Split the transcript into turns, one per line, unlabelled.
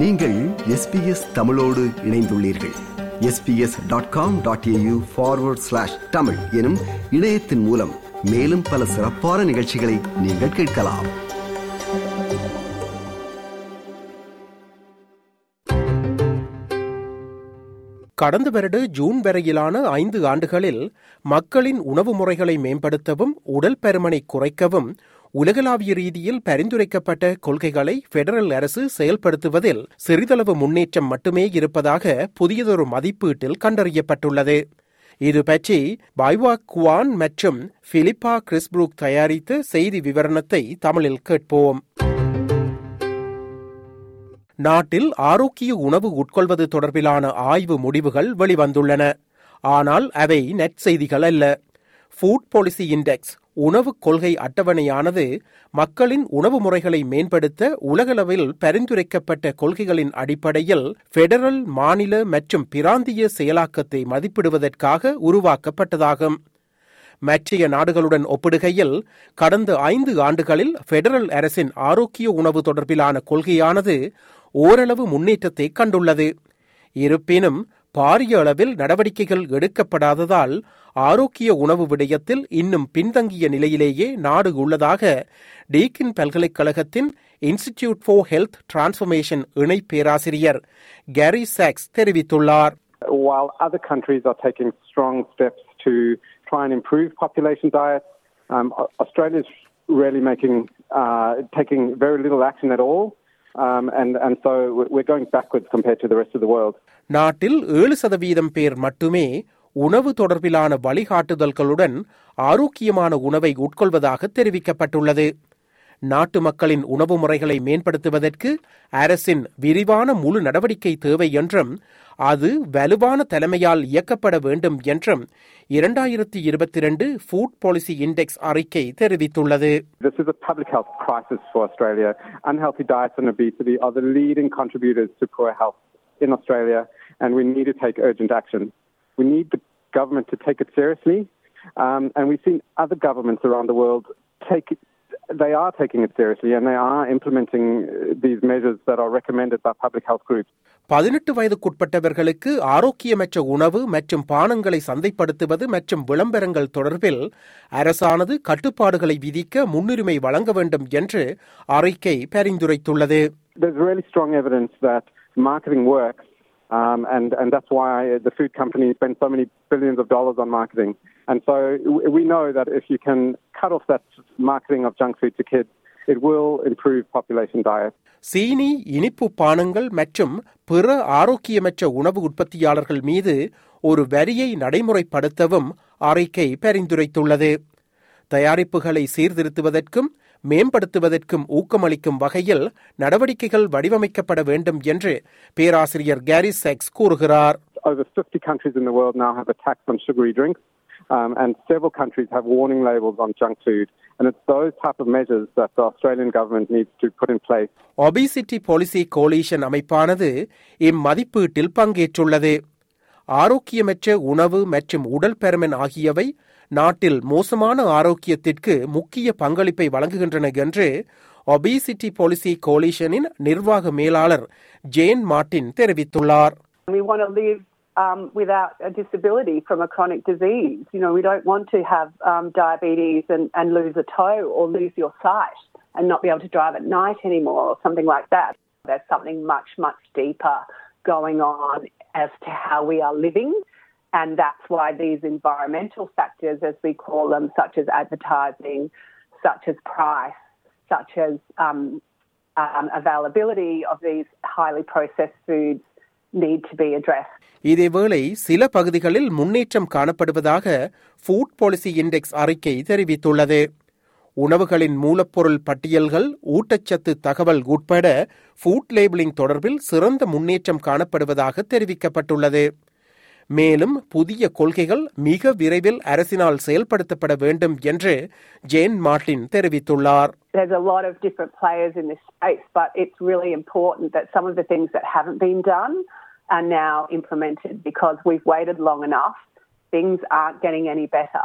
நீங்கள் எஸ்பிஎஸ் தமிழோடு இணைந்துள்ளீர்கள். SBS dot com dot AU forward slash Tamil எனும் இணையத்தின் மூலம் மேலும் பல சிறப்பான நிகழ்ச்சிகளை நீங்கள் கேட்கலாம்.
கடந்த வருட ஜூன் வரையிலான ஐந்து ஆண்டுகளில் மக்களின் உணவு முறைகளை மேம்படுத்தவும் உடல் பருமனை குறைக்கவும் உலகளாவிய ரீதியில் பரிந்துரைக்கப்பட்ட கொள்கைகளை பெடரல் அரசு செயல்படுத்துவதில் சிறிதளவு முன்னேற்றம் மட்டுமே இருப்பதாக புதியதொரு மதிப்பீட்டில் கண்டறியப்பட்டுள்ளது. இது பற்றி பைவா குவான் மற்றும் பிலிப்பா கிறிஸ்புரூக் தயாரித்த செய்தி விவரணத்தை தமிழில் கேட்போம். நாட்டில் ஆரோக்கிய உணவு உட்கொள்வது தொடர்பிலான ஆய்வு முடிவுகள் வெளிவந்துள்ளன. ஆனால் அவை நெற்செய்திகள் அல்ல. ஃபுட் பாலிசி இண்டெக்ஸ் உணவு கொள்கை அட்டவணையானது மக்களின் உணவு முறைகளை மேம்படுத்த உலகளவில் பரிந்துரைக்கப்பட்ட கொள்கைகளின் அடிப்படையில் பெடரல் மாநில மற்றும் பிராந்திய செயலாக்கத்தை மதிப்பிடுவதற்காக உருவாக்கப்பட்டதாகும். மற்றைய நாடுகளுடன் ஒப்பிடுகையில் கடந்த ஐந்து ஆண்டுகளில் பெடரல் அரசின் ஆரோக்கிய உணவு தொடர்பிலான கொள்கையானது ஓரளவு முன்னேற்றத்தை கண்டுள்ளது இருப்பினும் பாரிய அளவில் நடவடிக்கைகள் எடுக்கப்படாததால் ஆரோக்கிய உணவு விடயத்தில் இன்னும் பின்தங்கிய நிலையிலேயே நாடு உள்ளதாக டீக்கின் பல்கலைக்கழகத்தின் இன்ஸ்டிடியூட் ஃபார் ஹெல்த் டிரான்ஸ்ஃபர்மேஷன் இணை பேராசிரியர் கேரி சாக்ஸ் தெரிவித்துள்ளார்
While other countries are taking strong steps to try and improve population diets, um, Australia's really making uh, taking very little action at all. Um, and, and so we're going backwards compared to the rest of the world.
நாட்டில் ஏழு சதவீதம் பேர் மட்டுமே உணவு தொடர்பிலான வழிகாட்டுதல்களுடன் ஆரோக்கியமான உணவை உட்கொள்வதாக தெரிவிக்கப்பட்டுள்ளது நாட்டு மக்களின் உணவு முறைகளை மேம்படுத்துவதற்கு அரசின் விரிவான முழு நடவடிக்கை தேவை என்றும் அது வலுவான தலைமையால் இயக்கப்பட வேண்டும் என்றும் இரண்டாயிரத்தி இருபத்தி இரண்டு ஃபுட் பாலிசி இண்டெக்ஸ் அறிக்கை தெரிவித்துள்ளது
This is a public health crisis for Australia. Unhealthy diets and obesity are the leading contributors to poor health in Australia, and we need to take urgent action. We need the government to take it seriously, um, and we've seen other governments around the world take they are taking it seriously and they are implementing these measures that are recommended by public health groups.
பதினெட்டு வயதுக்குட்பட்டவர்களுக்கு ஆரோக்கியமற்ற உணவு மற்றும் பானங்களை சந்தைப்படுத்துவது மற்றும் விளம்பரங்கள் தொடர்பில் அரசானது கட்டுப்பாடுகளை விதிக்க முன்னுரிமை வழங்க வேண்டும் என்று அறிக்கை பரிந்துரைத்துள்ளது
There's really strong evidence that marketing works Um, and, and that's why the food companies spend so many billions of dollars on marketing. And so we know that if you can cut off that marketing of junk food to kids, it will improve population diet.
சீனி இனிப்பு பானங்கள் மற்றும் பிற ஆரோக்கியமற்ற உணவு உற்பத்தியாளர்கள் மீது ஒரு வரியை நடைமுறைப்படுத்தவும் அறிக்கை பரிந்துரைத்துள்ளது தயாரிப்புகளை சீர்திருத்துவதற்கும் மேம்படுத்துவதற்கும் ஊக்கமளிக்கும் வகையில் நடவடிக்கைகள் வடிவமைக்கப்பட வேண்டும் என்று பேராசிரியர் கேரி செக்ஸ் கூறுகிறார்
Over 50 countries in the world now have a tax on sugary drinks, um, and several countries have warning labels on junk food. And it's those type of measures that the Australian government needs to put in place.
Obesity policy coalition அமைப்பானது இம்மதிப்பீட்டில் பங்கேற்றுள்ளது ஆரோக்கியமற்ற உணவு மற்றும் உடல் பெருமன் ஆகியவை நாட்டில் மோசமான ஆரோக்கியத்திற்கு முக்கிய பங்களிப்பை வழங்குகின்றன என்று ஒபிசிட்டி பாலிசி கோலிஷனின் நிர்வாக மேலாளர் ஜேன் மார்டின் தெரிவித்துள்ளார்
um, without a disability from a chronic disease. You know, we don't want to have um, diabetes and, and lose a toe or lose your sight and not be able to drive at night anymore or something like that. There's something much, much deeper going on as to how we are living. And that's why these environmental factors, as we call them, such as advertising, such as price, such as um, um, availability of these highly processed foods, need to be addressed.
இதேவேளை சில பகுதிகளில் முன்னேற்றம் காணப்படுவதாக food policy index அறிக்கை தெரிவித்துள்ளது உணவுகளின் மூலப்பொருள் பட்டியல்கள் ஊட்டச்சத்து தகவல் உட்பட ஃபுட் லேபிளிங் தொடர்பில் சிறந்த முன்னேற்றம் காணப்படுவதாக தெரிவிக்கப்பட்டுள்ளது மேலும் புதிய கொள்கைகள் மிக விரைவில் அரசினால் செயல்படுத்தப்பட வேண்டும் என்று ஜேன் மார்டின் தெரிவித்துள்ளார்
There's a lot of different players in this space, but it's really important that some of the things that haven't been done are now implemented because we've waited long enough. Things aren't getting any better.